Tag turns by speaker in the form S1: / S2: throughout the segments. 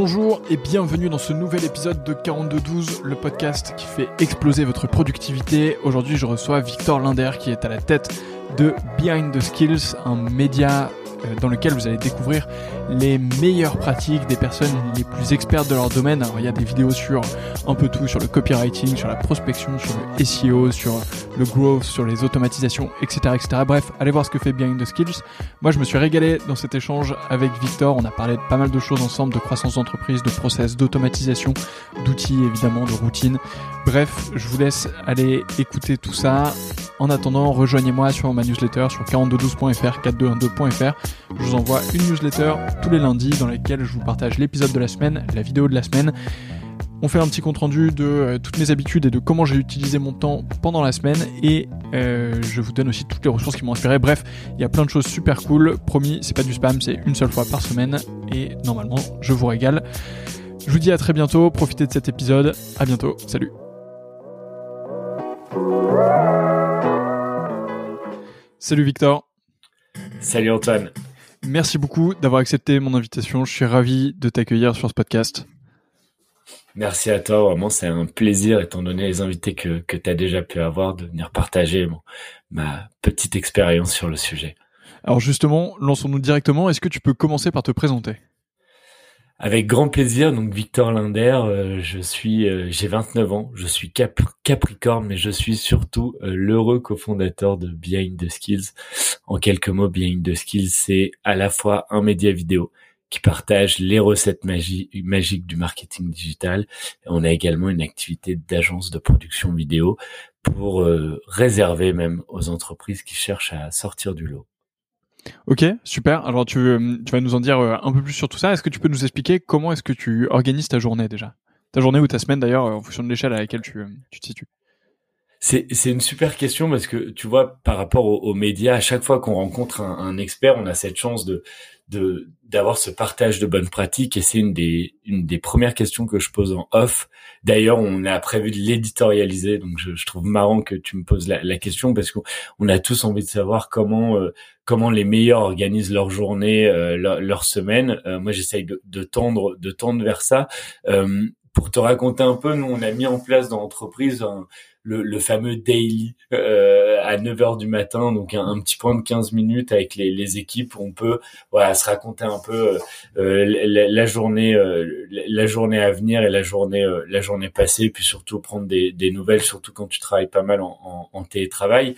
S1: Bonjour et bienvenue dans ce nouvel épisode de 4212, le podcast qui fait exploser votre productivité. Aujourd'hui, je reçois Victor Linder qui est à la tête de Behind the Skills, un média dans lequel vous allez découvrir les meilleures pratiques des personnes les plus expertes de leur domaine. Alors il y a des vidéos sur un peu tout, sur le copywriting, sur la prospection, sur le SEO, sur le growth, sur les automatisations, etc., etc. Bref, allez voir ce que fait Behind the Skills. Moi, je me suis régalé dans cet échange avec Victor. On a parlé de pas mal de choses ensemble, de croissance d'entreprise, de process, d'automatisation, d'outils évidemment, de routines. Bref, je vous laisse aller écouter tout ça. En attendant, rejoignez-moi sur ma newsletter sur 4212.fr, 4212.fr. Je vous envoie une newsletter tous les lundis dans laquelle je vous partage l'épisode de la semaine, la vidéo de la semaine. On fait un petit compte rendu de euh, toutes mes habitudes et de comment j'ai utilisé mon temps pendant la semaine et euh, je vous donne aussi toutes les ressources qui m'ont inspiré. Bref, il y a plein de choses super cool. Promis, c'est pas du spam, c'est une seule fois par semaine et normalement, je vous régale. Je vous dis à très bientôt, profitez de cet épisode. À bientôt, salut. Salut Victor.
S2: Salut Antoine.
S1: Merci beaucoup d'avoir accepté mon invitation. Je suis ravi de t'accueillir sur ce podcast.
S2: Merci à toi. Vraiment, c'est un plaisir, étant donné les invités que, que tu as déjà pu avoir, de venir partager ma petite expérience sur le sujet.
S1: Alors justement, lançons-nous directement. Est-ce que tu peux commencer par te présenter?
S2: Avec grand plaisir. Donc Victor Linder, euh, je suis, euh, j'ai 29 ans, je suis Capricorne, mais je suis surtout euh, l'heureux cofondateur de Behind the Skills. En quelques mots, Behind the Skills, c'est à la fois un média vidéo qui partage les recettes magiques du marketing digital. On a également une activité d'agence de production vidéo pour réserver même aux entreprises qui cherchent à sortir du lot.
S1: Ok, super. Alors tu, euh, tu vas nous en dire euh, un peu plus sur tout ça. Est-ce que tu peux nous expliquer comment est-ce que tu organises ta journée déjà? Ta journée ou ta semaine d'ailleurs, en fonction de l'échelle à laquelle tu, te situes?
S2: C'est, une super question parce que tu vois, par rapport aux, médias, à chaque fois qu'on rencontre un, expert, on a cette chance de, de d'avoir ce partage de bonnes pratiques et c'est une des une des premières questions que je pose en off. D'ailleurs, on a prévu de l'éditorialiser, donc je, je, trouve marrant que tu me poses la, la question parce qu'on a tous envie de savoir comment euh, comment les meilleurs organisent leur journée, euh, leur, semaine. Euh, moi, j'essaye de, de, tendre de tendre vers ça. Pour te raconter un peu, nous on a mis en place dans l'entreprise le, le, fameux daily euh, à 9 heures du matin, donc un, petit point de 15 minutes avec les, les, équipes où on peut voilà se raconter un peu euh, la, journée euh, la journée à venir et la journée euh, la journée passée, puis surtout prendre des, des, nouvelles, surtout quand tu travailles pas mal en, en, en télétravail.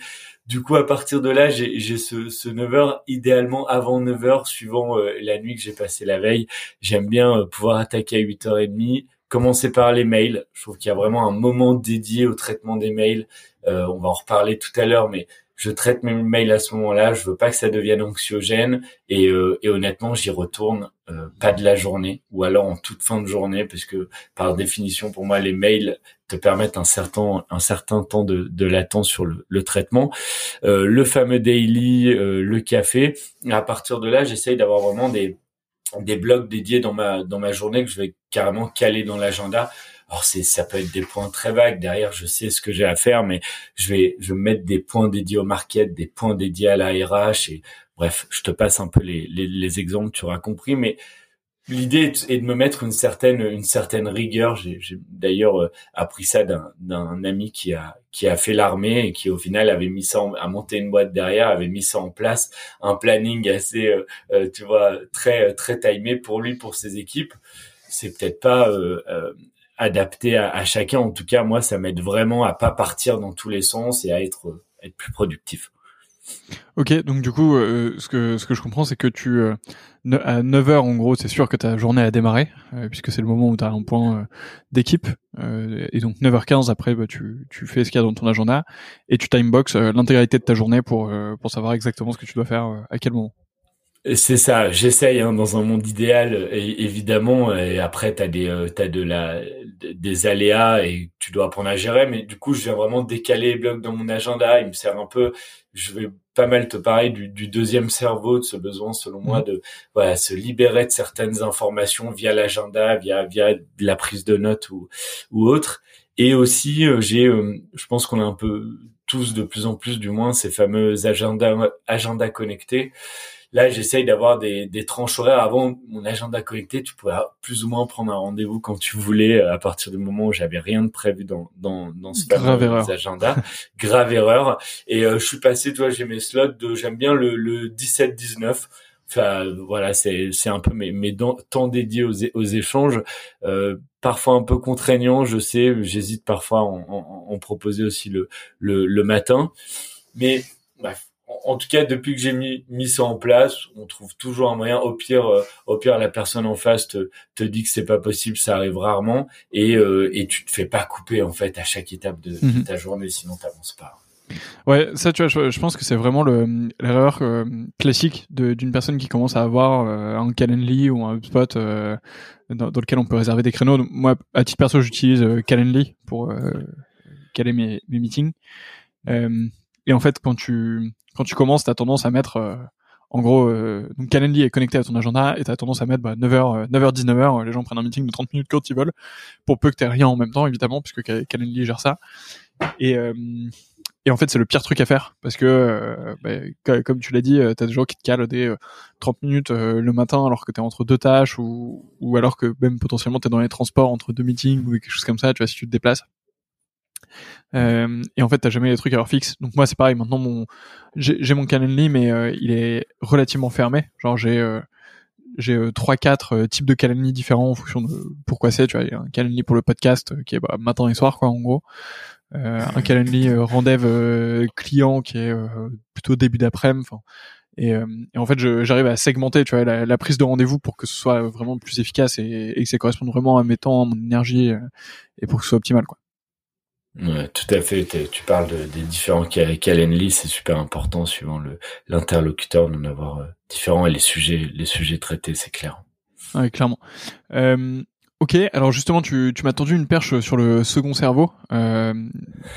S2: Du coup, à partir de là, j'ai ce, ce 9 heures, idéalement avant 9 heures, suivant euh, la nuit que j'ai passée la veille. J'aime bien pouvoir attaquer à 8h30, commencer par les mails. Je trouve qu'il y a vraiment un moment dédié au traitement des mails. Euh, on va en reparler tout à l'heure, mais je traite mes mails à ce moment-là. Je veux pas que ça devienne anxiogène et, euh, et honnêtement, j'y retourne euh, pas de la journée ou alors en toute fin de journée, parce que par définition, pour moi, les mails te permettent un certain un certain temps de, de latence sur le, le traitement. Euh, le fameux daily, euh, le café. À partir de là, j'essaye d'avoir vraiment des des blocs dédiés dans ma dans ma journée que je vais carrément caler dans l'agenda. Alors c'est ça peut être des points très vagues derrière, je sais ce que j'ai à faire, mais je vais je vais mettre des points dédiés au market, des points dédiés à la RH et bref, je te passe un peu les les, les exemples, tu auras compris, mais L'idée est de me mettre une certaine une certaine rigueur. J'ai d'ailleurs euh, appris ça d'un ami qui a qui a fait l'armée et qui au final avait mis ça en, a monté une boîte derrière, avait mis ça en place, un planning assez euh, euh, tu vois très très timé pour lui pour ses équipes. C'est peut-être pas adapté à, à, chacun. En tout cas, moi, ça m'aide vraiment à pas partir dans tous les sens et à être être plus productif.
S1: Ok, donc du coup, euh, ce que ce que je comprends, c'est que tu euh, à 9 heures en gros, c'est sûr que ta journée a démarré, euh, puisque c'est le moment où tu as un point d'équipe, et donc 9h15 après, bah, tu tu fais ce qu'il y a dans ton agenda et tu timebox l'intégralité de ta journée pour pour savoir exactement ce que tu dois faire à quel moment.
S2: C'est ça, j'essaye hein, dans un monde idéal évidemment et après tu as des t'as de la des aléas et tu dois apprendre à gérer mais du coup je viens vraiment décaler les blocs dans mon agenda, il me sert un peu je vais pas mal te parler du, du, deuxième cerveau, de ce besoin, selon moi, mhm. de voilà, se libérer de certaines informations via l'agenda, via via la prise de notes ou ou autre. Et aussi, euh, j'ai, euh, je pense qu'on a un peu tous de plus en plus, du moins, ces fameux agendas agenda connectés. Là, j'essaye d'avoir des, des tranches horaires. Avant, mon agenda connecté, tu pouvais plus ou moins prendre un rendez-vous quand tu voulais, à partir du moment où j'avais rien de prévu dans dans dans ce
S1: Grave
S2: agenda. Grave erreur. Et je suis passé, tu vois, j'ai mes slots de, j'aime bien le, le 17-19 Enfin, voilà, c'est c'est un peu mes, mes temps dédiés aux, aux échanges, euh, parfois un peu contraignants, je sais. J'hésite parfois à en, en, proposer aussi le, le, le matin, mais bref. En, tout cas, depuis que j'ai mis, mis ça en place, on trouve toujours un moyen. Au pire, euh, au pire, la personne en face te, te dit que c'est pas possible, ça arrive rarement, et euh, et tu te fais pas couper en fait à chaque étape de, de mhm. ta journée, sinon t'avances pas.
S1: Ouais, ça, tu vois, je, pense que c'est vraiment l'erreur euh, classique d'une personne qui commence à avoir euh, un Calendly ou un HubSpot euh, dans, lequel on peut réserver des créneaux. Moi, à titre perso, j'utilise Calendly pour caler mes, mes meetings. et en fait, quand tu quand tu commences, t'as tendance à mettre en gros, donc Calendly est connecté à ton agenda et t'as tendance à mettre bah, 9h, 9h, 19h, les gens prennent un meeting de 30 minutes quand ils veulent, pour peu que t'aies rien en même temps, évidemment, puisque Calendly gère ça. Et, et en fait, c'est le pire truc à faire parce que, euh, bah, comme tu l'as dit, euh, t'as des gens qui te calent des 30 euh, minutes le matin alors que t'es entre deux tâches ou, ou alors que même potentiellement t'es dans les transports entre deux meetings ou quelque chose comme ça, tu vois, si tu te déplaces. Et en fait, t'as jamais les trucs à l'heure fixe. Donc moi, c'est pareil. Maintenant, mon j'ai mon Calendly, mais il est relativement fermé. Genre, j'ai j'ai trois quatre types de Calendly différents en fonction de pourquoi c'est. Tu vois, il y a un Calendly pour le podcast qui est bah, matin et soir, quoi, en gros. Euh, un Calendly euh, rendez-vous euh, client qui est plutôt début d'après-midi. Et, et, en fait, j'arrive à segmenter, tu vois, la, la prise de rendez-vous pour que ce soit vraiment plus efficace et, et, que ça corresponde vraiment à mes temps, à mon énergie et pour que ce soit optimal, quoi.
S2: Ouais, tout à fait. Tu parles de, des différents Calendly, c'est super important suivant l'interlocuteur d'en avoir différents et les sujets, les sujets traités, c'est clair.
S1: Ouais, clairement. Euh, Ok, alors justement, tu, tu m'as tendu une perche sur le second cerveau. Euh,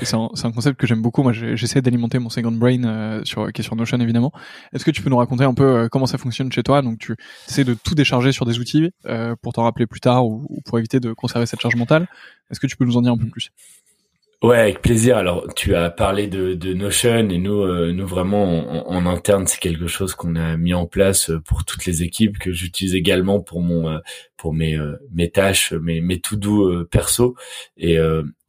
S1: c'est un, un, concept que j'aime beaucoup. Moi, j'essaie d'alimenter mon second brain euh, sur, qui est sur Notion, évidemment. Est-ce que tu peux nous raconter un peu euh, comment ça fonctionne chez toi? Donc, tu essaies de tout décharger sur des outils euh, pour t'en rappeler plus tard ou, ou, pour éviter de conserver cette charge mentale. Est-ce que tu peux nous en dire un peu plus?
S2: Ouais, avec plaisir. Alors, tu as parlé de, de Notion et nous, euh, nous vraiment en, interne, c'est quelque chose qu'on a mis en place euh, pour toutes les équipes que j'utilise également pour mon, euh, pour mes, mes tâches, mes, mes to do perso. Et,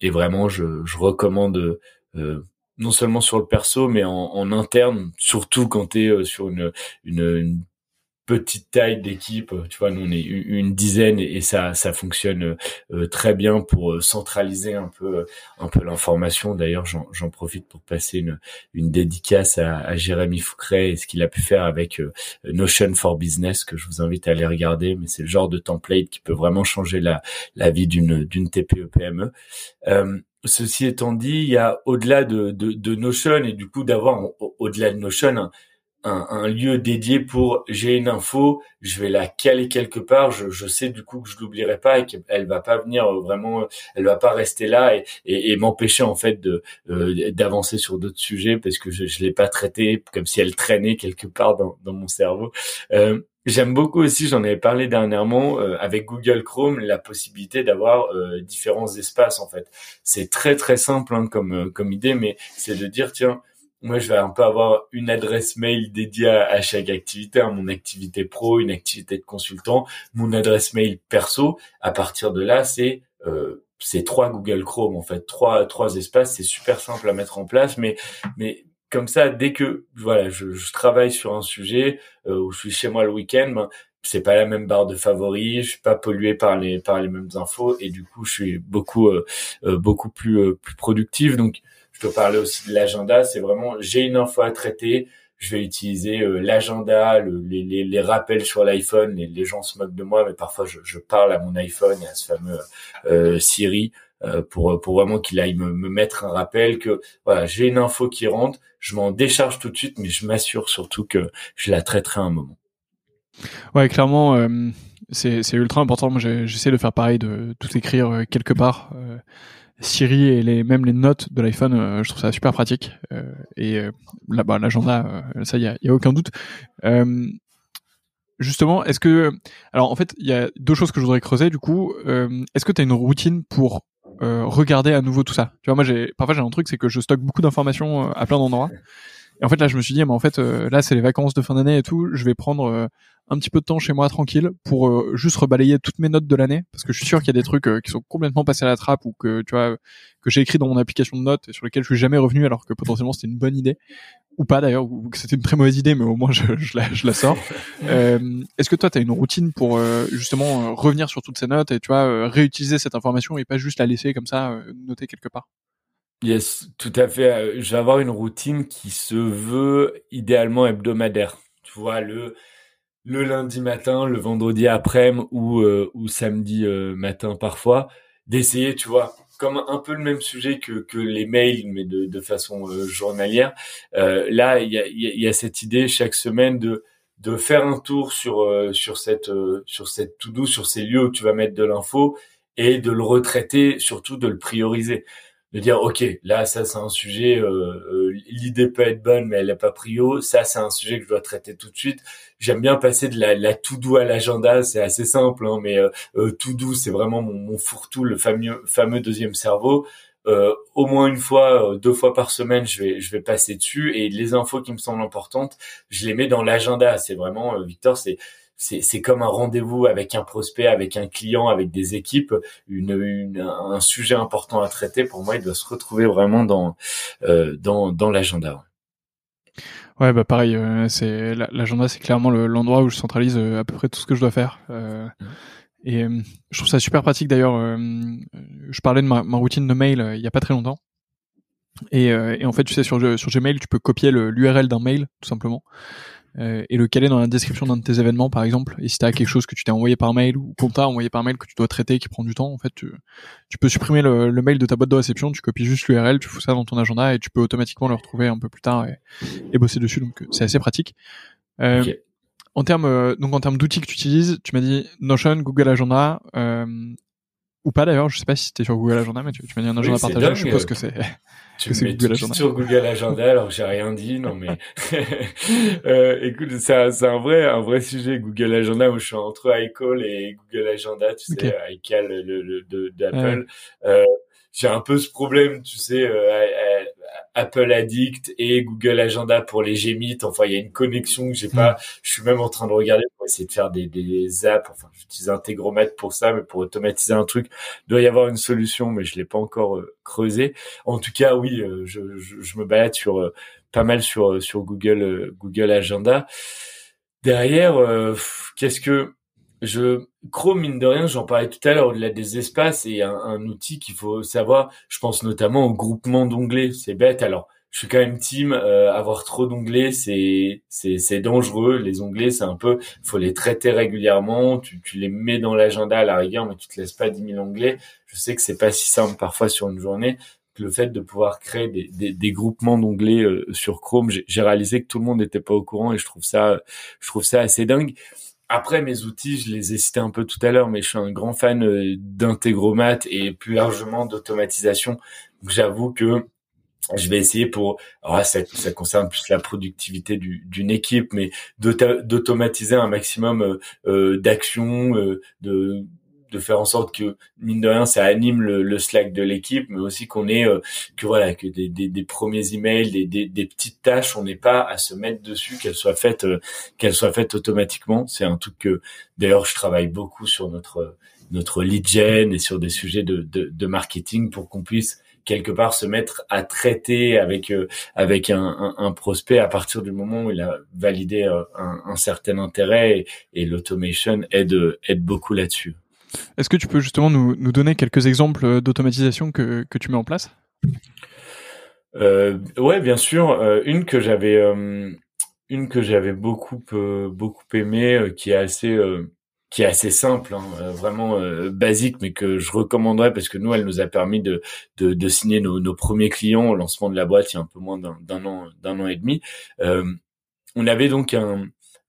S2: et vraiment, je, je recommande non seulement sur le perso, mais en, en interne, surtout quand tu es sur une, une, une petite taille d'équipe. Tu vois, nous on est une dizaine et ça ça fonctionne euh, très bien pour euh, centraliser un peu euh, un peu l'information. D'ailleurs, j'en profite pour passer une une dédicace à, à Jérémy Foucret et ce qu'il a pu faire avec Notion for Business que je vous invite à aller regarder. Mais c'est le genre de template qui peut vraiment changer la la vie d'une d'une TPE PME. ceci étant dit, il y a au-delà de, de, de Notion et du coup d'avoir au-delà de Notion un, lieu dédié pour j'ai une info, je vais la caler quelque part, je, je sais du coup que je l'oublierai pas et qu'elle va pas venir euh, vraiment, elle va pas rester là et, et, m'empêcher en fait de euh, d'avancer sur d'autres sujets parce que je, je l'ai pas traité comme si elle traînait quelque part dans, dans mon cerveau. Euh, J'aime beaucoup aussi, j'en avais parlé dernièrement euh, avec Google Chrome, la possibilité d'avoir différents espaces en fait. C'est très très simple hein, comme comme idée, mais c'est de dire tiens moi, je vais un peu avoir une adresse mail dédiée à, chaque activité, à mon activité pro, une activité de consultant, mon adresse mail perso. À partir de là, c'est euh, c'est trois Google Chrome en fait, trois trois espaces. C'est super simple à mettre en place, mais mais comme ça, dès que voilà, je, je travaille sur un sujet euh, ou je suis chez moi le week-end, ben, c'est pas la même barre de favoris, je suis pas pollué par les par les mêmes infos et du coup, je suis beaucoup euh, euh beaucoup plus euh, plus productif. Donc je peux parler aussi de l'agenda. C'est vraiment, j'ai une info à traiter. Je vais utiliser euh, l'agenda, les, rappels sur l'iPhone. Les, gens se moquent de moi, mais parfois je, parle à mon iPhone et à ce fameux euh, Siri euh, pour pour vraiment qu'il aille me, me, mettre un rappel que voilà, j'ai une info qui rentre. Je m'en décharge tout de suite, mais je m'assure surtout que je la traiterai à un moment.
S1: Ouais, clairement, c'est ultra important. Moi, j'essaie de faire pareil, de tout écrire quelque part. Siri et les, même les notes de l'iPhone, euh, je trouve ça super pratique. Euh, et euh, là-bas, l'agenda, ça, il a, y a, aucun doute. justement, est-ce que, alors en fait, il y a deux choses que je voudrais creuser. Du coup, est-ce que tu as une routine pour regarder à nouveau tout ça? Tu vois, moi, j'ai parfois j'ai un truc, c'est que je stocke beaucoup d'informations à plein d'endroits. Et en fait, là, je me suis dit, mais en fait, euh, là, c'est les vacances de fin d'année et tout. Je vais prendre euh, un petit peu de temps chez moi tranquille pour euh, juste rebalayer toutes mes notes de l'année, parce que je suis sûr qu'il y a des trucs qui sont complètement passés à la trappe ou que tu vois que j'ai écrit dans mon application de notes et sur lesquels je suis jamais revenu, alors que potentiellement c'était une bonne idée ou pas d'ailleurs, ou que c'était une très mauvaise idée, mais au moins je, je, la, je la, sors. Est-ce que toi, tu as une routine pour justement revenir sur toutes ces notes et tu vois réutiliser cette information et pas juste la laisser comme ça notée quelque part?
S2: Yes, tout à fait. Euh, je vais avoir une routine qui se veut idéalement hebdomadaire. Tu vois, le le lundi matin, le vendredi après-midi ou euh, ou samedi euh, matin parfois, d'essayer, tu vois, comme un peu le même sujet que que les mails, mais de de façon journalière. là, il y a il y a cette idée chaque semaine de de faire un tour sur sur cette sur cette to do, sur ces lieux où tu vas mettre de l'info et de le retraiter, surtout de le prioriser de dire ok là ça c'est un sujet euh, euh, l'idée peut être bonne mais elle n'a pas prio. Ça c'est un sujet que je dois traiter tout de suite. J'aime bien passer de la, la tout doux à l'agenda c'est assez simple hein, mais euh, tout doux c'est vraiment mon, mon fourre-tout le fameux fameux deuxième cerveau. Au moins une fois deux fois par semaine je vais je vais passer dessus. Et les infos qui me semblent importantes je les mets dans l'agenda. C'est vraiment Victor c'est c'est comme un rendez-vous avec un prospect, avec un client, avec des équipes, une, un sujet important à traiter. Pour moi, il doit se retrouver vraiment dans euh, dans, dans l'agenda.
S1: Ouais, bah pareil, euh, c'est l'agenda, c'est clairement l'endroit où je centralise euh, à peu près tout ce que je dois faire. Euh, mmh. Et je trouve ça super pratique d'ailleurs. je parlais de ma, ma routine de mail il y a pas très longtemps. Et, et, en fait, tu sais, sur, sur Gmail, tu peux copier l'URL d'un mail, tout simplement. Euh, et le caler dans la description d'un de tes événements par exemple. Et si tu as quelque chose que tu t'es envoyé par mail ou qu'on t'a envoyé par mail que tu dois traiter qui prend du temps en fait tu, tu peux supprimer le, le, mail de ta boîte de réception tu copies juste l'URL tu fous ça dans ton agenda et tu peux automatiquement le retrouver un peu plus tard et, et bosser dessus. Donc c'est assez pratique. Euh, en termes euh, donc en termes d'outils que tu utilises tu m'as dit Notion Google Agenda euh, ou pas d'ailleurs, je sais pas si c'était sur Google Agenda, mais tu, tu m'as dit un agenda partagé, je suppose que c'est
S2: tu me mets Google Agenda. sur Google Agenda alors j'ai rien dit non mais euh, écoute c'est un, un, vrai un vrai sujet Google Agenda où je suis entre iCall et Google Agenda tu sais iCal le, le, d'Apple euh, j'ai un peu ce problème tu sais euh, Apple Addict et Google Agenda pour les Gmit. Enfin, il y a une connexion que j'ai pas. Hmm. Je suis même en train de regarder pour essayer de faire des, des apps. Enfin, j'utilise Integromat pour ça, mais pour automatiser un truc, il doit y avoir une solution, mais je l'ai pas encore euh, creusé. En tout cas, oui, euh, je, je, je, me balade sur euh, pas mal sur sur Google Google Agenda. Derrière, qu'est-ce que je Chrome mine de rien, j'en parlais tout à l'heure, au-delà des espaces, et un, un outil qu'il faut savoir. Je pense notamment au groupement d'onglets. C'est bête. Alors, je suis quand même team. Euh, avoir trop d'onglets, c'est c'est dangereux. Les onglets, c'est un peu, faut les traiter régulièrement. Tu tu les mets dans l'agenda à la rigueur, mais tu te laisses pas 10 000 onglets. Je sais que c'est pas si simple parfois sur une journée. Le fait de pouvoir créer des, des, des groupements d'onglets euh, sur Chrome, j'ai réalisé que tout le monde n'était pas au courant et je trouve ça, je trouve ça assez dingue. Après, mes outils, je les ai cités un peu tout à l'heure, mais je suis un grand fan euh, d'intégromat et plus largement d'automatisation. J'avoue que je vais essayer pour, alors ça, ça concerne plus la productivité d'une équipe, mais d'automatiser un maximum euh, euh d'actions, de de faire en sorte que mine de rien ça anime le, le Slack de l'équipe mais aussi qu'on ait euh, que voilà que des, des, des premiers emails des, des, des, petites tâches on n'est pas à se mettre dessus qu'elles soient faites euh, qu'elles soient faites automatiquement c'est un truc que d'ailleurs je travaille beaucoup sur notre notre lead gen et sur des sujets de, de, de marketing pour qu'on puisse quelque part se mettre à traiter avec euh, avec un, un, un, prospect à partir du moment où il a validé un, un certain intérêt et, et l'automation aide aide beaucoup là-dessus.
S1: Est-ce que tu peux justement nous, nous donner quelques exemples d'automatisation que, que tu mets en place?
S2: Euh, Ouais, bien sûr. Euh, une que j'avais euh, une que j'avais beaucoup euh, beaucoup aimé, qui est assez qui est assez simple, hein, vraiment basique, mais que je recommanderais parce que nous, elle nous a permis de, de, signer nos, nos, premiers clients au lancement de la boîte il y a un peu moins d'un an, d'un an et demi. on avait donc un,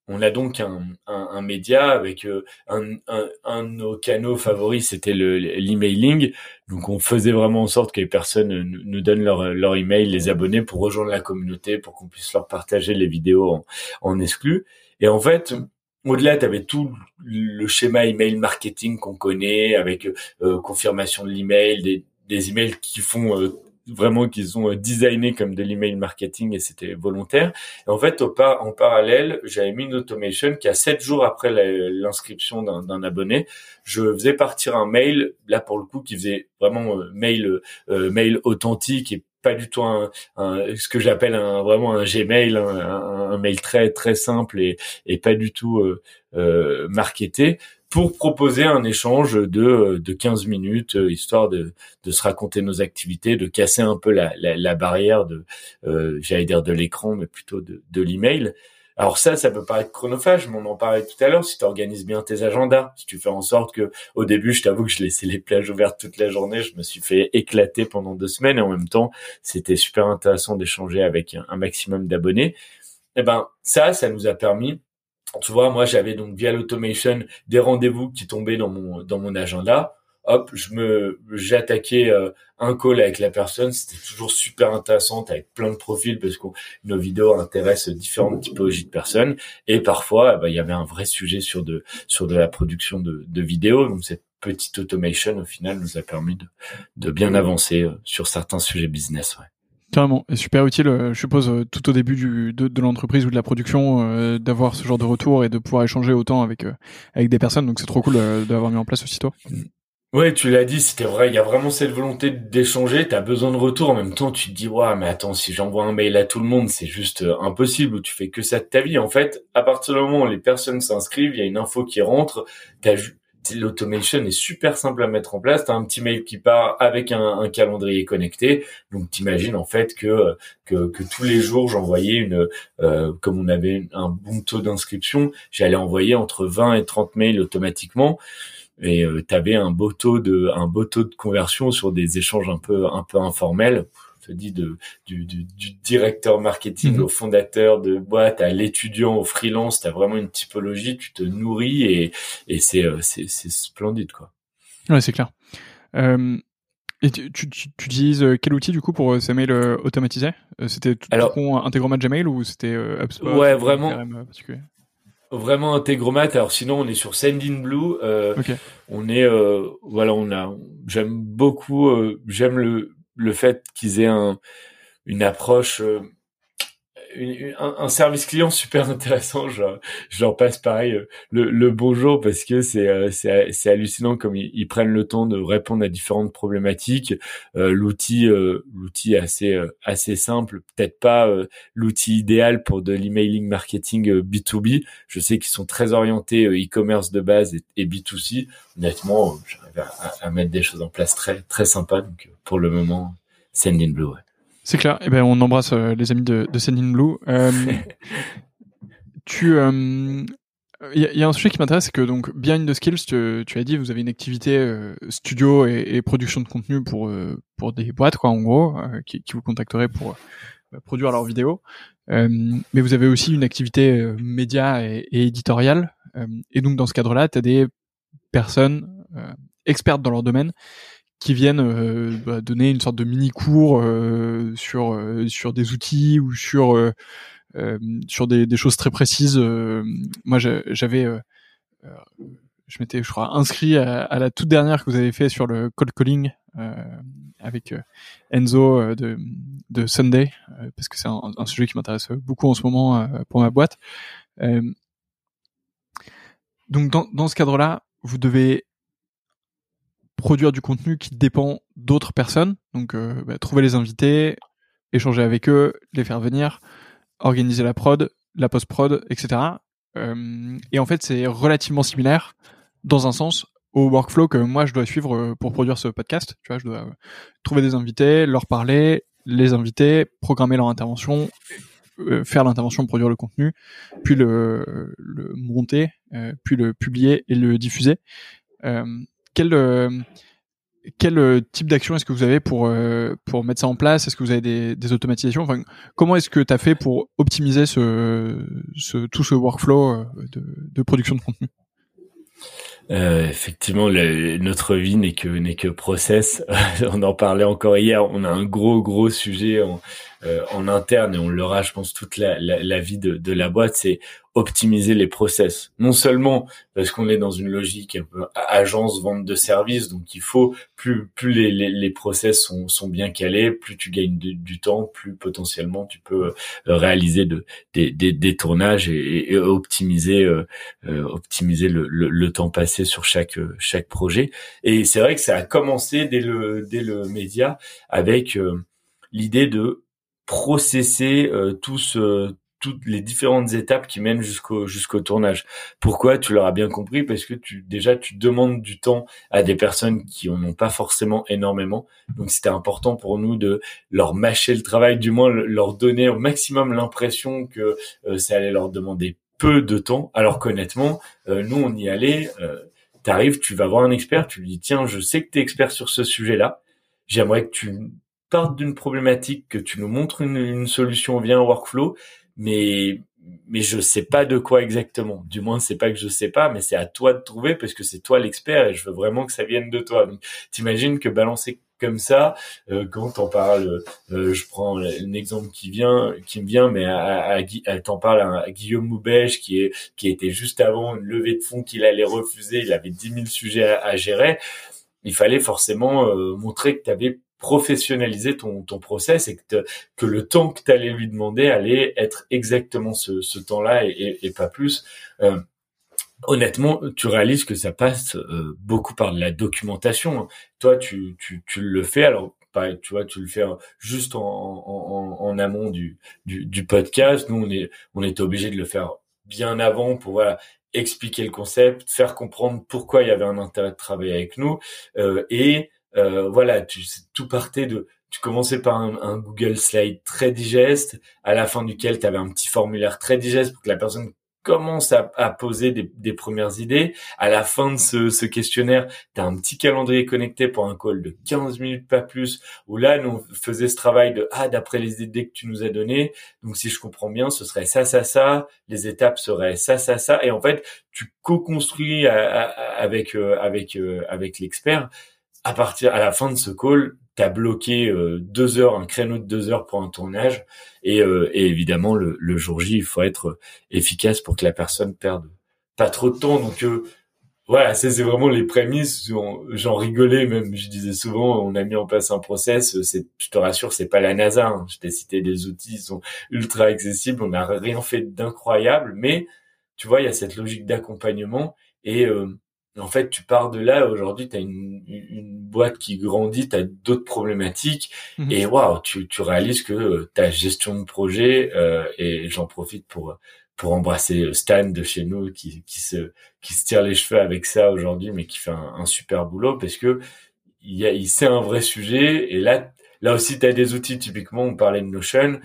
S2: on a donc un, un, média avec euh, un, un, de nos canaux favoris, c'était l'emailing. donc on faisait vraiment en sorte que les personnes nous, donnent leur, leur email, les abonnés pour rejoindre la communauté, pour qu'on puisse leur partager les vidéos en, en exclu. Et en fait, au-delà, tu avais tout le schéma email marketing qu'on connaît, avec euh, confirmation de l'email, des, des emails qui font euh, vraiment qu'ils ont designé comme de l'email marketing et c'était volontaire. Et en fait, au en parallèle, j'avais mis une automation qui a sept jours après l'inscription d'un abonné, je faisais partir un mail là pour le coup qui faisait vraiment mail mail authentique et pas du tout un, ce que j'appelle un vraiment un Gmail, un, mail très très simple et, pas du tout euh, euh, marketé pour proposer un échange de, de 15 minutes, euh, histoire de, de se raconter nos activités, de casser un peu la, la, la barrière de, euh, j'allais dire de l'écran, mais plutôt de, de l'email. Alors ça, ça peut paraître chronophage, mais on en parlait tout à l'heure. Si tu organises bien tes agendas, si tu fais en sorte que, au début, je t'avoue que je laissais les plages ouvertes toute la journée, je me suis fait éclater pendant deux semaines, et en même temps, c'était super intéressant d'échanger avec un, maximum d'abonnés. Eh ben, ça, ça nous a permis tu vois, moi j'avais donc via l'automation des rendez-vous qui tombaient dans mon dans mon agenda hop, je me, j'attaquais euh, un call avec la personne. C'était toujours super intéressant avec plein de profils parce que nos vidéos intéressent différentes typologies de personnes. Et parfois, eh ben, il y avait un vrai sujet sur de, sur de la production de, de vidéos. Donc cette petite automation, au final, nous a permis de, de bien avancer euh, sur certains sujets business. Ouais.
S1: Carrément, et super utile, euh, je suppose, tout au début du, de, de l'entreprise ou de la production, d'avoir ce genre de retour et de pouvoir échanger autant avec avec des personnes. Donc c'est trop cool d'avoir mis en place aussi toi.
S2: Ouais, tu l'as dit, c'était vrai. Il y a vraiment cette volonté d'échanger. T'as besoin de retour. En même temps, tu te dis, ouais, mais attends, si j'envoie un mail à tout le monde, c'est juste euh, impossible. Ou tu fais que ça de ta vie. En fait, à partir du moment où les personnes s'inscrivent, il y a une info qui rentre. T'as l'automation est super simple à mettre en place. T'as un petit mail qui part avec un, calendrier connecté. Donc t'imagines en fait que, que, que tous les jours j'envoyais une euh, comme on avait un bon taux d'inscription, j'allais envoyer entre 20 et 30 mails automatiquement et euh, tu avais un beau taux de un beau taux de conversion sur des échanges un peu un peu informels. Je te dis de du, du, du directeur marketing mhm. au fondateur de boîte à l'étudiant au freelance. Tu as vraiment une typologie tu te nourris et et c'est euh, c'est c'est splendide quoi.
S1: Ouais c'est clair. Euh, et tu, tu, tu, utilises euh, quel outil du coup pour ces mails automatisés C'était tout, Alors, tout Integromat Gmail ou c'était HubSpot
S2: Ouais, vraiment. Vraiment intégromat. Alors sinon, on est sur Sendinblue. Euh, On est, euh, voilà, on a. J'aime beaucoup. Euh, j'aime le le fait qu'ils aient un une approche euh, un, service client super intéressant. Je, je leur passe pareil euh, le, le bonjour parce que c'est euh, c'est hallucinant comme ils, prennent le temps de répondre à différentes problématiques. Euh, l'outil l'outil assez assez simple, peut-être pas l'outil idéal pour de l'emailing marketing B2B. Je sais qu'ils sont très orientés e-commerce de base et, B2C. Honnêtement, j'arrive à, mettre des choses en place très très sympa. Donc pour le moment, Sendinblue. Blue. Ouais.
S1: C'est clair. Eh ben, on embrasse euh, les amis de, de Sending Blue. Euh, tu, il euh, y, a un sujet qui m'intéresse, c'est que donc Behind the Skills, tu, tu, as dit, vous avez une activité euh, studio et, et, production de contenu pour pour des boîtes, quoi, en gros, qui, qui, vous contacteraient pour produire leurs vidéos. mais vous avez aussi une activité média et, et éditoriale. et donc dans ce cadre-là, tu as des personnes expertes dans leur domaine qui viennent euh, bah, donner une sorte de mini cours euh, sur euh, sur des outils ou sur sur des, des, choses très précises. moi, j'avais je m'étais, je crois, inscrit à, la toute dernière que vous avez fait sur le cold calling avec Enzo de, de Sunday, parce que c'est un, un, sujet qui m'intéresse beaucoup en ce moment pour ma boîte. donc dans, dans ce cadre-là, vous devez produire du contenu qui dépend d'autres personnes. Donc, euh, bah, trouver les invités, échanger avec eux, les faire venir, organiser la prod, la post-prod, etc. Euh, et en fait, c'est relativement similaire dans un sens au workflow que moi je dois suivre euh, pour produire ce podcast. Tu vois, je dois trouver des invités, leur parler, les inviter, programmer leur intervention, faire l'intervention, produire le contenu, puis le, le monter, puis le publier et le diffuser quel euh, quel euh, type d'action est-ce que vous avez pour euh, pour mettre ça en place? Est-ce que vous avez des, des automatisations? Comment est-ce que tu as fait pour optimiser ce, ce tout ce workflow de, production de contenu?
S2: Effectivement, notre vie n'est que n'est que process. on en parlait encore hier. On a un gros gros sujet interne et on l'aura, je pense, toute la, la, vie de, de la boîte, c'est optimiser les process. Non seulement parce qu'on est dans une logique un peu agence vente de services, donc il faut plus plus les, les, les process sont, sont bien calés, plus tu gagnes du temps, plus potentiellement tu peux réaliser de, des, des, des tournages et, et optimiser euh, optimiser le, le, le, temps passé sur chaque chaque projet. Et c'est vrai que ça a commencé dès le dès le média avec l'idée de processer euh, tous toutes les différentes étapes qui mènent jusqu'au jusqu'au tournage. Pourquoi? Tu l'auras bien compris parce que tu déjà tu demandes du temps à des personnes qui en ont pas forcément énormément. Donc c'était important pour nous de leur mâcher le travail, du moins leur donner au maximum l'impression que euh, ça allait leur demander peu de temps. Alors qu'honnêtement, euh, nous on y allait. Euh, T'arrives, tu vas voir un expert, tu lui dis tiens, je sais que tu es expert sur ce sujet-là. J'aimerais que tu partes d'une problématique, que tu nous montres une, une solution via un workflow mais mais je sais pas de quoi exactement. Du moins, c'est pas que je sais pas, mais c'est à toi de trouver parce que c'est toi l'expert et je veux vraiment que ça vienne de toi. T'imagines que balancer comme ça, euh, quand on parle, euh, je prends un exemple qui vient, qui me vient, mais à, à, t'en parles à, Guillaume Moubèche qui est qui était juste avant une levée de fonds qu'il allait refuser, il avait 10 000 sujets à, gérer. Il fallait forcément euh, montrer que tu avais professionnaliser ton, ton process et que, que le temps que tu allais lui demander allait être exactement ce, ce temps-là et, et, pas plus. Euh, honnêtement, tu réalises que ça passe euh, beaucoup par de la documentation. Toi, tu, tu, tu le fais. Alors, tu vois, tu le fais juste en, en, en amont du, du, du, podcast. Nous, on est, on est obligé de le faire bien avant pour voilà, expliquer le concept, faire comprendre pourquoi il y avait un intérêt de travailler avec nous euh, et euh, voilà, tu, tout partait de, tu commençais par un, Google Slide très digeste, à la fin duquel tu avais un petit formulaire très digeste pour que la personne commence à, poser des, premières idées. À la fin de ce, questionnaire, tu as un petit calendrier connecté pour un call de 15 minutes, pas plus, où là, nous faisait ce travail de, ah, d'après les idées que tu nous as données, donc si je comprends bien, ce serait ça, ça, ça, les étapes seraient ça, ça, ça, et en fait, tu co-construis avec, euh, avec, euh, avec l'expert à partir à la fin de ce call, tu as bloqué euh, deux heures, un créneau de deux heures pour un tournage. Et, euh, et évidemment, le, le, jour J, il faut être efficace pour que la personne perde pas trop de temps. Donc euh, voilà, c'est vraiment les prémices. J'en rigolais même. Je disais souvent, on a mis en place un process. Je te rassure, c'est pas la NASA. Hein. Je t'ai cité des outils, ils sont ultra accessibles. On n'a rien fait d'incroyable, mais tu vois, il y a cette logique d'accompagnement et en fait, tu pars de là. Aujourd'hui, tu as une, une, boîte qui grandit, tu as d'autres problématiques. Mhm. Et waouh, tu, tu réalises que euh, ta gestion de projet, euh, et j'en profite pour pour embrasser Stan de chez nous qui, qui se qui se tire les cheveux avec ça aujourd'hui, mais qui fait un, un, super boulot parce que il y a, il c'est un vrai sujet. Et là, là aussi, tu as des outils. Typiquement, on parlait de Notion.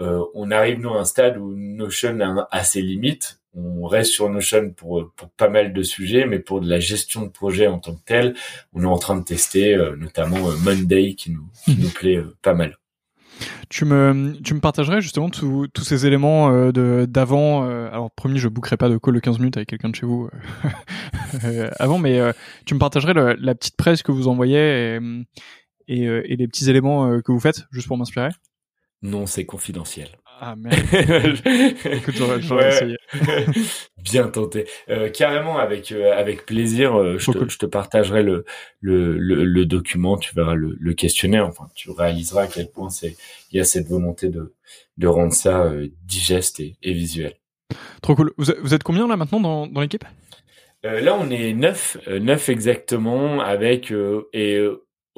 S2: Euh, on arrive nous à un stade où Notion a, a ses limites on reste sur Notion pour, pour pas mal de sujets, mais pour de la gestion de projet en tant que tel, on est en train de tester euh, notamment euh, Monday qui nous, qui nous plaît euh, pas mal.
S1: Tu me, tu me partagerais justement tous ces éléments d'avant. alors promis, je bouquerai pas de call de 15 minutes avec quelqu'un de chez vous avant, mais tu me partagerais la petite presse que vous envoyez et, et, les petits éléments que vous faites, juste pour m'inspirer?
S2: Non, c'est confidentiel.
S1: Ah merde. Écoute, j'aurais essayé.
S2: Bien tenté. Euh, carrément, avec euh, avec plaisir, euh, je, te, je, te, partagerai le, le, le, document, tu verras le, le, questionnaire, enfin, tu réaliseras à quel point c'est il y a cette volonté de, de rendre ça euh, digeste et, et, visuel.
S1: Trop cool. Vous, vous êtes combien là maintenant dans, dans l'équipe?
S2: Là, on est neuf, neuf exactement, avec et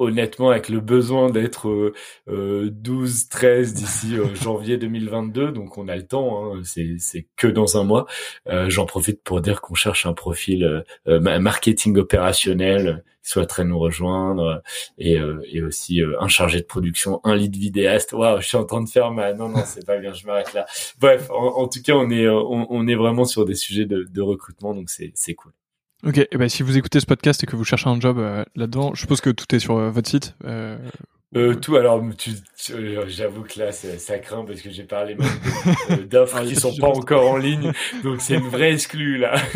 S2: honnêtement avec le besoin d'être euh, 12, euh, 13 d'ici euh, janvier 2022, donc on a le temps, hein, c'est, c'est que dans un mois. Euh, j'en profite pour dire qu'on cherche un profil marketing opérationnel qui souhaiterait nous rejoindre et, et aussi un chargé de production, un lead vidéaste. Waouh, je suis en train de faire ma... Non, non, c'est pas bien, je m'arrête là. Bref, en, tout cas, on est, on, on, est vraiment sur des sujets de, de recrutement, donc c'est, c'est cool.
S1: Ok, et ben si vous écoutez ce podcast et que vous cherchez un job euh, là-dedans, je suppose que tout est sur euh, votre site. Euh,
S2: euh, tout, alors, tu, j'avoue que là, ça craint parce que j'ai parlé même d'offres ah, qui sont pas encore en ligne, donc c'est une vraie exclue là.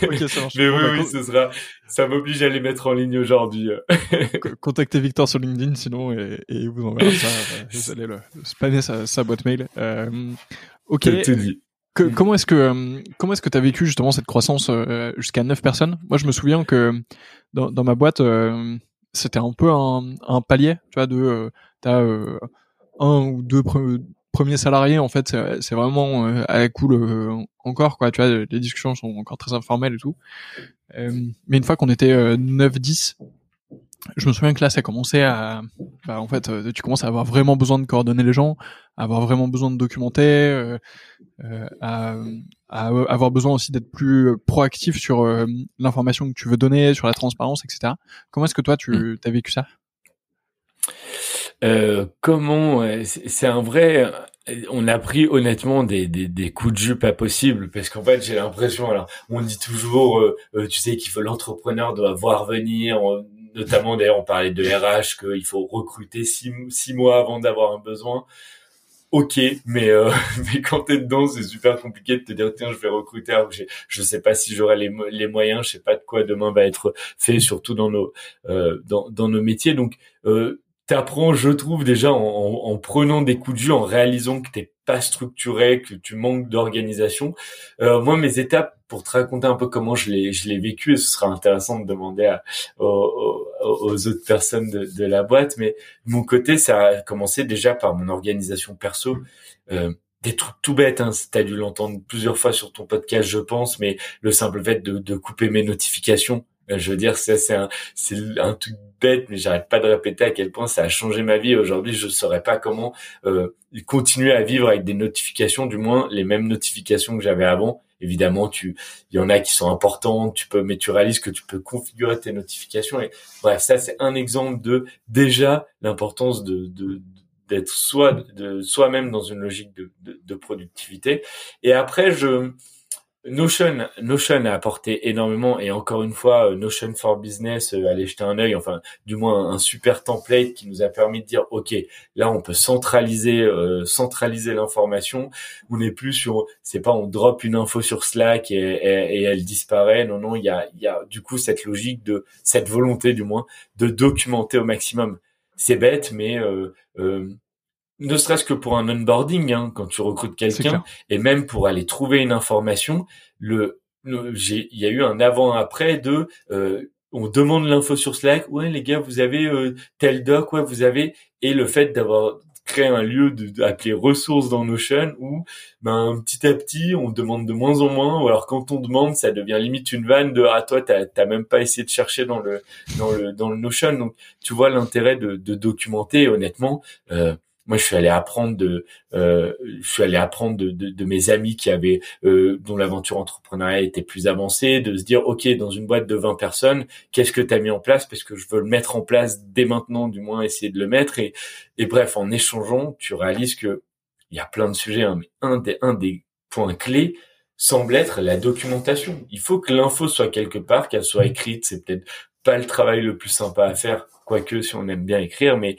S2: Mais oui, oui, ce sera, ça m'oblige à les mettre en ligne aujourd'hui.
S1: Contactez Victor sur LinkedIn sinon et, et vous enverra ça. vous allez le, spammer sa, sa, boîte mail. Euh, ok. Que, mm. comment est-ce que comment est-ce que tu as vécu justement cette croissance jusqu'à 9 personnes? Moi, je me souviens que dans, dans ma boîte, c'était un peu un, un, palier, tu vois, de euh, t'as euh, un ou deux premiers salariés en fait, c'est vraiment euh, à la cool euh, encore quoi, tu vois, les discussions sont encore très informelles et tout. mais une fois qu'on était 9-10, je me souviens que là, ça commençait à, bah, en fait, tu commences à avoir vraiment besoin de coordonner les gens, à avoir vraiment besoin de documenter, euh, à, à, avoir besoin aussi d'être plus proactif sur euh, l'information que tu veux donner, sur la transparence, etc. Comment est-ce que toi, tu mmh. as vécu ça?
S2: Euh, Comment C'est un vrai. On a pris honnêtement des, des, des, coups de jus pas possibles parce qu'en fait j'ai l'impression alors on dit toujours euh, euh, tu sais qu'il faut l'entrepreneur doit voir venir notamment d'ailleurs on parlait de RH qu'il faut recruter six, six mois avant d'avoir un besoin ok, mais euh, mais quand t'es dedans, c'est super compliqué de te dire tiens, je vais recruter. Alors je je sais pas si j'aurai les, les moyens, je sais pas de quoi demain va être fait, surtout dans nos euh, dans dans nos métiers. Donc euh, t'apprends, je trouve déjà en, en, prenant des coups de jus, en réalisant que t'es pas structuré, que tu manques d'organisation. Euh, moi, mes étapes, pour te raconter un peu comment je l'ai je l'ai vécu, et ce sera intéressant de demander à, aux, aux, autres personnes de, de, la boîte, mais de mon côté, ça a commencé déjà par mon organisation perso. Euh, des trucs tout bêtes, hein, t'as dû l'entendre plusieurs fois sur ton podcast, je pense, mais le simple fait de, de couper mes notifications, euh, je veux dire, c'est un, un truc bête, mais j'arrête pas de répéter à quel point ça a changé ma vie. Aujourd'hui, je saurais pas comment euh, continuer à vivre avec des notifications, du moins les mêmes notifications que j'avais avant. Évidemment, tu, il y en a qui sont importantes, tu peux, mais tu réalises que tu peux configurer tes notifications. Et bref, ça c'est un exemple de déjà l'importance de, de d'être soit de soi-même dans une logique de, de, de productivité. Et après, je Notion, Notion a apporté énormément et encore une fois, euh, Notion for Business, euh, allez jeter un œil, enfin du moins un super template qui nous a permis de dire ok, là on peut centraliser, euh, centraliser l'information. On n'est plus sur, c'est pas on drop une info sur Slack et, et, elle disparaît. Non non, il y a, y a du coup cette logique de cette volonté du moins de documenter au maximum. C'est bête, mais euh, ne serait-ce que pour un onboarding, hein, quand tu recrutes quelqu'un, et même pour aller trouver une information, le, j'ai, il y a eu un avant-après de, euh, on demande l'info sur Slack, ouais les gars, vous avez euh, tel doc, ouais vous avez, et le fait d'avoir créé un lieu de, appelé ressources dans Notion où ben petit à petit on demande de moins en moins ou alors quand on demande ça devient limite une vanne de ah toi t'as t'as même pas essayé de chercher dans le dans le dans le Notion. Donc tu vois l'intérêt de, de documenter honnêtement euh, moi, je suis allé apprendre de, euh, je suis allé apprendre de, de, de mes amis qui avaient, euh, dont l'aventure entrepreneuriale était plus avancée, de se dire, ok, dans une boîte de 20 personnes, qu'est-ce que tu as mis en place? Parce que je veux le mettre en place dès maintenant, du moins essayer de le mettre. Et, et bref, en échangeant, tu réalises que il y a plein de sujets, hein, mais un des, un des points clés semble être la documentation. Il faut que l'info soit quelque part, qu'elle soit écrite. C'est peut-être pas le travail le plus sympa à faire, quoique si on aime bien écrire, mais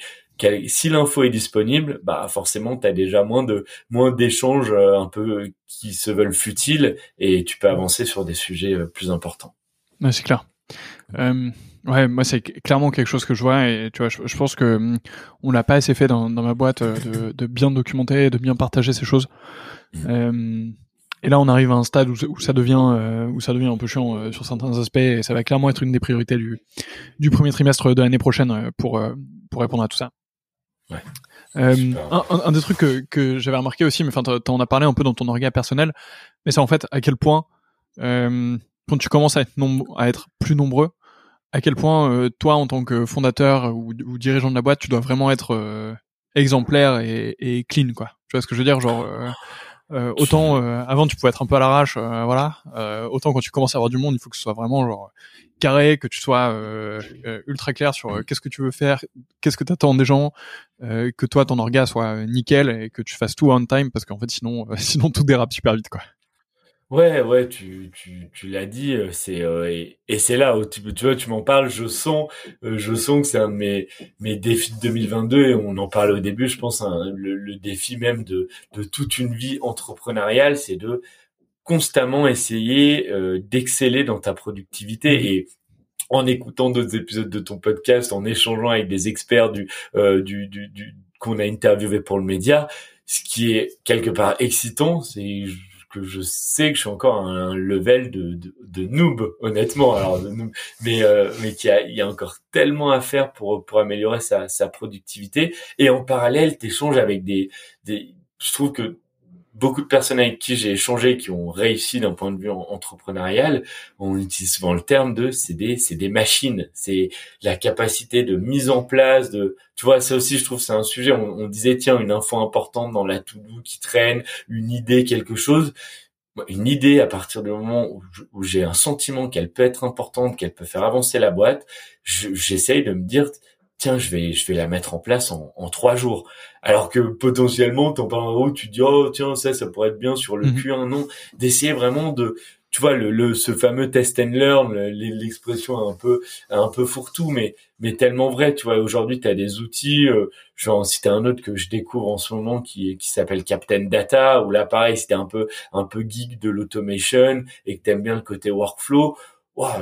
S2: si l'info est disponible, bah forcément tu as déjà moins de moins d'échanges euh, un peu qui se veulent futiles et tu peux avancer sur des sujets euh, plus importants.
S1: Ouais, c'est clair. Euh, ouais, moi c'est clairement quelque chose que je vois et tu vois, je, pense que hum, on l'a pas assez fait dans, dans ma boîte de, de, bien documenter, de bien partager ces choses. Mmh. et là, on arrive à un stade où, où ça devient où ça devient un peu chiant sur certains aspects et ça va clairement être une des priorités du du premier trimestre de l'année prochaine pour pour répondre à tout ça. Ouais. Euh, un, un, des trucs que, que j'avais remarqué aussi, mais enfin, t'en as parlé un peu dans ton regard personnel, mais c'est en fait à quel point euh, quand tu commences à être, à être plus nombreux, à quel point euh, toi, en tant que fondateur ou, ou, dirigeant de la boîte, tu dois vraiment être euh, exemplaire et, et, clean, quoi. Tu vois ce que je veux dire, genre. Euh, autant avant tu pouvais être un peu à l'arrache, voilà. autant quand tu commences à avoir du monde, il faut que ce soit vraiment genre carré, que tu sois euh, euh, ultra clair sur euh, qu'est-ce que tu veux faire, qu'est-ce que tu attends des gens, que toi ton orga soit nickel et que tu fasses tout on time parce qu'en fait sinon sinon tout dérape super vite quoi.
S2: Ouais, ouais, tu, tu, tu l'as dit, c'est et, c'est là où tu, tu vois, tu m'en parles, je sens, je sens que c'est un de mes mes défis de 2022 et on en parlait au début, je pense hein, le, le, défi même de de toute une vie entrepreneuriale, c'est de constamment essayer d'exceller dans ta productivité mmh. et en écoutant d'autres épisodes de ton podcast, en échangeant avec des experts du du, du, du qu'on a interviewé pour le média, ce qui est quelque part excitant, c'est que je sais que je suis encore à un level de, de, de noob, honnêtement. Alors, de noob, mais euh, mais qu'il y a, il y a encore tellement à faire pour pour améliorer sa, sa productivité. Et en parallèle, t'échanges avec des des. Je trouve que beaucoup de personnes avec qui j'ai échangé qui ont réussi d'un point de vue entrepreneurial, on utilise souvent le terme de c'est des c'est des machines, c'est la capacité de mise en place de tu vois ça aussi je trouve c'est un sujet. On, disait tiens une info importante dans la to qui traîne, une idée quelque chose. Une idée à partir du moment où, j'ai un sentiment qu'elle peut être importante, qu'elle peut faire avancer la boîte, j'essaye de me dire tiens, je vais, je vais la mettre en place en, en trois jours. Alors que potentiellement, t'en parles en haut, tu dis, oh, tiens, ça, ça pourrait être bien sur le mhm. Q1. Non, d'essayer vraiment de, tu vois, le, le, ce fameux test and learn, l'expression un peu, un peu fourre-tout, mais, mais tellement vrai. Tu vois, aujourd'hui, tu as des outils, euh, je vais en citer un autre que je découvre en ce moment qui, qui s'appelle Captain Data, où là, pareil, c'était un peu, un peu geek de l'automation et que t'aimes bien le côté workflow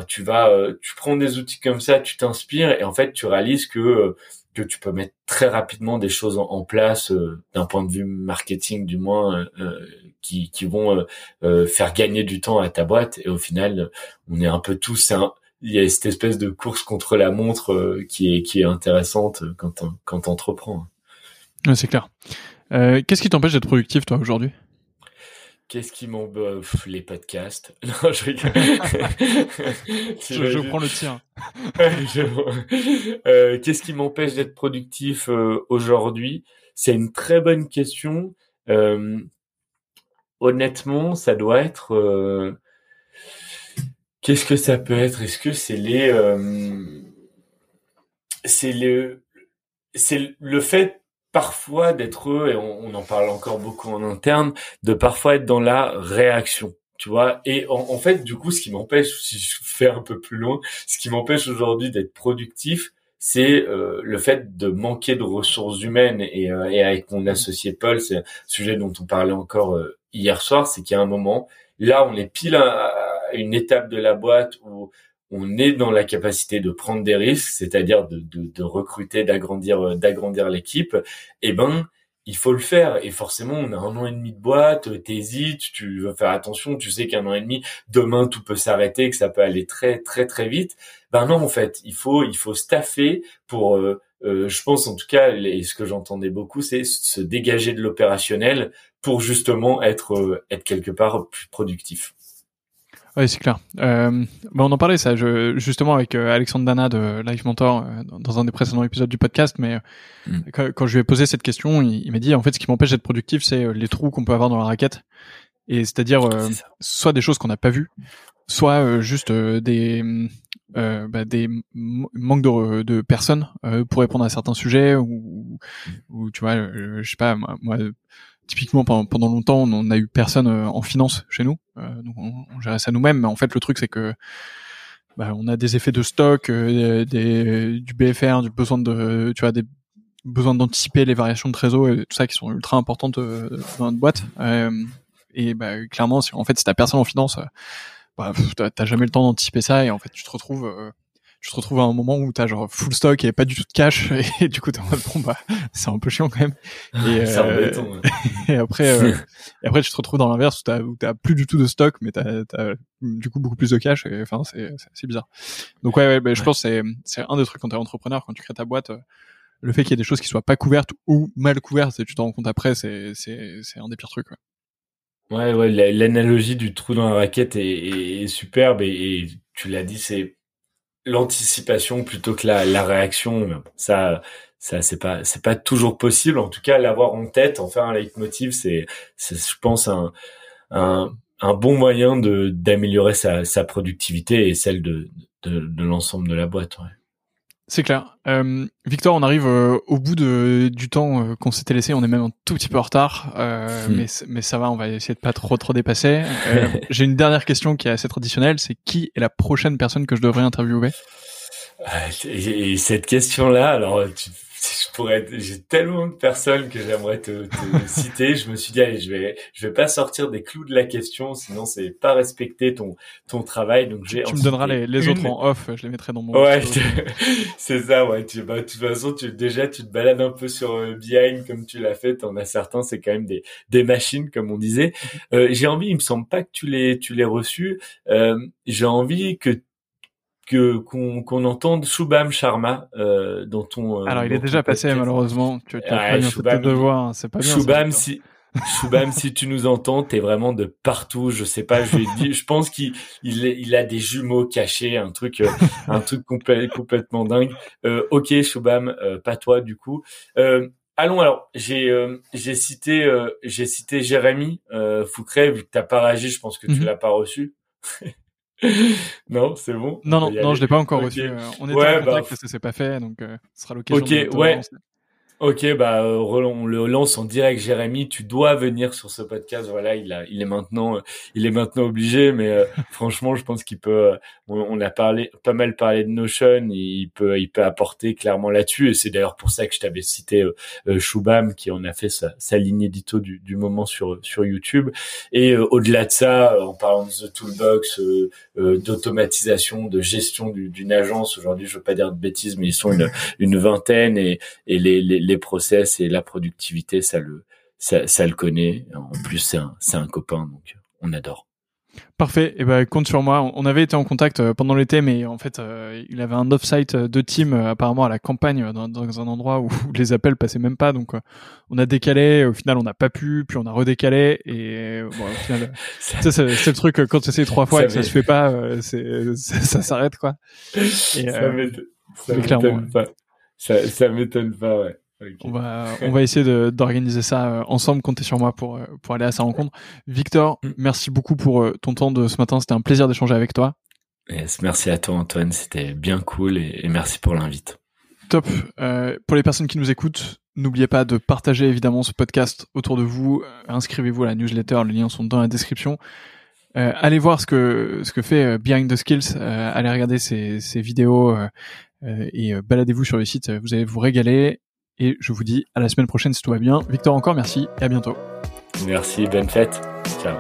S2: tu vas, euh, tu prends des outils comme ça, tu t'inspires et en fait, tu réalises que euh, que tu peux mettre très rapidement des choses en, place euh, d'un point de vue marketing du moins qui qui vont faire gagner du temps à ta boîte et au final, on est un peu tous il y a cette espèce de course contre la montre qui est qui est intéressante quand quand t'entreprends.
S1: c'est clair. Qu'est-ce qui t'empêche d'être productif toi aujourd'hui?
S2: Qu'est-ce qui m'emboffe Les podcasts? Non, je rigole.
S1: je, prends le tien.
S2: euh, Qu'est-ce qui m'empêche d'être productif euh, aujourd'hui? C'est une très bonne question. Euh, honnêtement, ça doit être. Qu'est-ce que ça peut être? Est-ce que c'est les. c'est le. C'est le fait parfois d'être et on, en parle encore beaucoup en interne, de parfois être dans la réaction. Tu vois, et en, fait, du coup, ce qui m'empêche, si je fais un peu plus loin, ce qui m'empêche aujourd'hui d'être productif, c'est euh, le fait de manquer de ressources humaines. Et, euh, et avec mon associé Paul, c'est un sujet dont on parlait encore euh, hier soir, c'est qu'il y a un moment, là, on est pile à une étape de la boîte où on est dans la capacité de prendre des risques, c'est-à-dire de, de, de recruter, d'agrandir, euh, d'agrandir l'équipe, eh ben, il faut le faire. Et forcément, on a un an et demi de boîte, t'hésites, tu veux faire attention, tu sais qu'un an et demi, demain tout peut s'arrêter, que ça peut aller très très très vite. Ben non, en fait, il faut il faut staffer pour, euh, euh, je pense en tout cas, et ce que j'entendais beaucoup, c'est se dégager de l'opérationnel pour justement être être quelque part plus productif.
S1: Oui, c'est clair. Euh, bah, on en parlait ça, je, justement avec euh, Alexandre Dana de Life Mentor euh, dans un des précédents épisodes du podcast, mais mm. quand, je lui ai posé cette question, il, m'a dit en fait ce qui m'empêche d'être productif, c'est les trous qu'on peut avoir dans la raquette, et c'est-à-dire soit des choses qu'on n'a pas vues, soit juste des bah, des manques de, de personnes pour répondre à certains sujets ou, ou tu vois, je sais pas moi typiquement pendant, longtemps on n'a eu personne euh, en finance chez nous. Euh, donc on, on, gérait ça nous-mêmes. Mais en fait le truc c'est que bah, on a des effets de stock euh, des, du BFR du besoin de tu vois des besoins d'anticiper les variations de trésor et tout ça qui sont ultra importantes dans notre boîte. Et bah, clairement si en fait si t'as personne en finance bah, t'as jamais le temps d'anticiper ça et en fait tu te retrouves tu te retrouves à un moment où t'as genre full stock et pas du tout de cash et du coup t'es en mode bon bah c'est un peu chiant quand même. Et, euh, et après euh, et après tu te retrouves dans l'inverse où t'as où t'as plus du tout de stock mais t'as as du coup beaucoup plus de cash et enfin c'est c'est bizarre. Donc ouais, ouais bah, je pense c'est c'est un des trucs quand t'es entrepreneur quand tu crées ta boîte euh, le fait qu'il y ait des choses qui soient pas couvertes ou mal couvertes et tu t'en rends compte après c'est c'est c'est un des pires trucs ouais.
S2: Ouais, ouais, l'analogie du trou dans la raquette est, est superbe et, et tu l'as dit, c'est l'anticipation plutôt que la, la réaction. Ça, ça c'est pas c'est pas toujours possible. En tout cas, l'avoir en tête, en faire un leitmotiv, c'est je pense un, un bon moyen de d'améliorer sa, sa productivité et celle de de, de l'ensemble de la boîte. Ouais.
S1: C'est clair. Euh, Victor, on arrive euh, au bout de, du temps euh, qu'on s'était laissé. On est même un tout petit peu en retard, euh, hmm. mais, mais ça va. On va essayer de pas trop trop dépasser. J'ai une dernière question qui est assez traditionnelle. C'est qui est la prochaine personne que je devrais interviewer?
S2: Et cette question-là, alors tu je pourrais j'ai tellement de personnes que j'aimerais te, te citer. Je me suis dit allez je vais je vais pas sortir des clous de la question sinon c'est pas respecter ton ton travail. Donc j'ai
S1: tu me donneras les, les autres en off je les mettrai dans mon
S2: ouais c'est ça ouais. Tu bah de toute façon tu déjà tu te balades un peu sur euh, Behind comme tu l'as fait. En as certains c'est quand même des des machines comme on disait. Euh, j'ai envie il me semble pas que tu l'aies tu l'aies reçu. Euh, j'ai envie que que qu'on qu'on entende Shubham Sharma euh, dans ton.
S1: Euh, Alors il est déjà passé malheureusement. Tu as ouais, de voir, c'est pas bien.
S2: Shubham si. Shubham, si tu nous entends, t'es vraiment de partout. Je sais pas, je dit, je pense qu'il il, il, a des jumeaux cachés, un truc, euh, un truc complètement dingue. Euh, ok, Shubham, euh, pas toi du coup. Euh, allons alors. J'ai j'ai cité j'ai cité Jérémy Foucret vu que t'as pas réagi. Je pense que tu mhm. l'as pas reçu. non, c'est bon.
S1: Non, non, non, je l'ai pas encore reçu. Euh, on est ouais, en contact bah, parce que c'est pas fait, donc euh, ce sera l'occasion.
S2: Ok, ouais. Ok, bah euh, on le lance en direct, Jérémy. Tu dois venir sur ce podcast. Voilà, il a, il est maintenant, il est maintenant obligé. Mais euh, franchement, je pense qu'il peut. On, a parlé, pas mal parlé de Notion. Il peut, il peut apporter clairement là-dessus. Et c'est d'ailleurs pour ça que je t'avais cité euh, qui en a fait sa, sa ligne édito du, du moment sur sur YouTube. Et au-delà de ça, en parlant de The Toolbox, d'automatisation, de gestion d'une agence. Aujourd'hui, je veux pas dire de bêtises, mais ils sont une, une vingtaine et, et les, les les process et la productivité, ça le, ça, ça le connaît. En plus, c'est un, c'est un copain, donc on adore.
S1: Parfait. Et eh ben compte sur moi. On avait été en contact euh, pendant l'été, mais en fait, euh, il avait un off-site de team apparemment à la campagne dans, dans, un endroit où les appels passaient même pas. Donc, on a décalé. Au final, on n'a pas pu. Puis on a redécalé. Et bon, au final, c'est, c'est le truc quand tu essaies trois fois et que ça se fait pas, c'est, ça s'arrête quoi.
S2: Et, ça m'étonne pas. Ça, ça m'étonne pas, ouais.
S1: On va on va essayer d'organiser ça euh, ensemble. Comptez sur moi pour euh, pour aller à sa rencontre. Victor, mm. merci beaucoup pour euh, ton temps de ce matin. C'était un plaisir d'échanger avec toi.
S2: Yes, merci à toi Antoine. C'était bien cool et, merci pour l'invite.
S1: Top. pour les personnes qui nous écoutent, n'oubliez pas de partager évidemment ce podcast autour de vous. Inscrivez-vous à la newsletter. Les liens sont dans la description. allez voir ce que ce que fait Behind the Skills. allez regarder ses, ses vidéos et baladez-vous sur le site. Vous allez vous régaler. Et je vous dis à la semaine prochaine si tout va bien. Victor, encore merci et à bientôt.
S2: Merci, bonne fête. Ciao.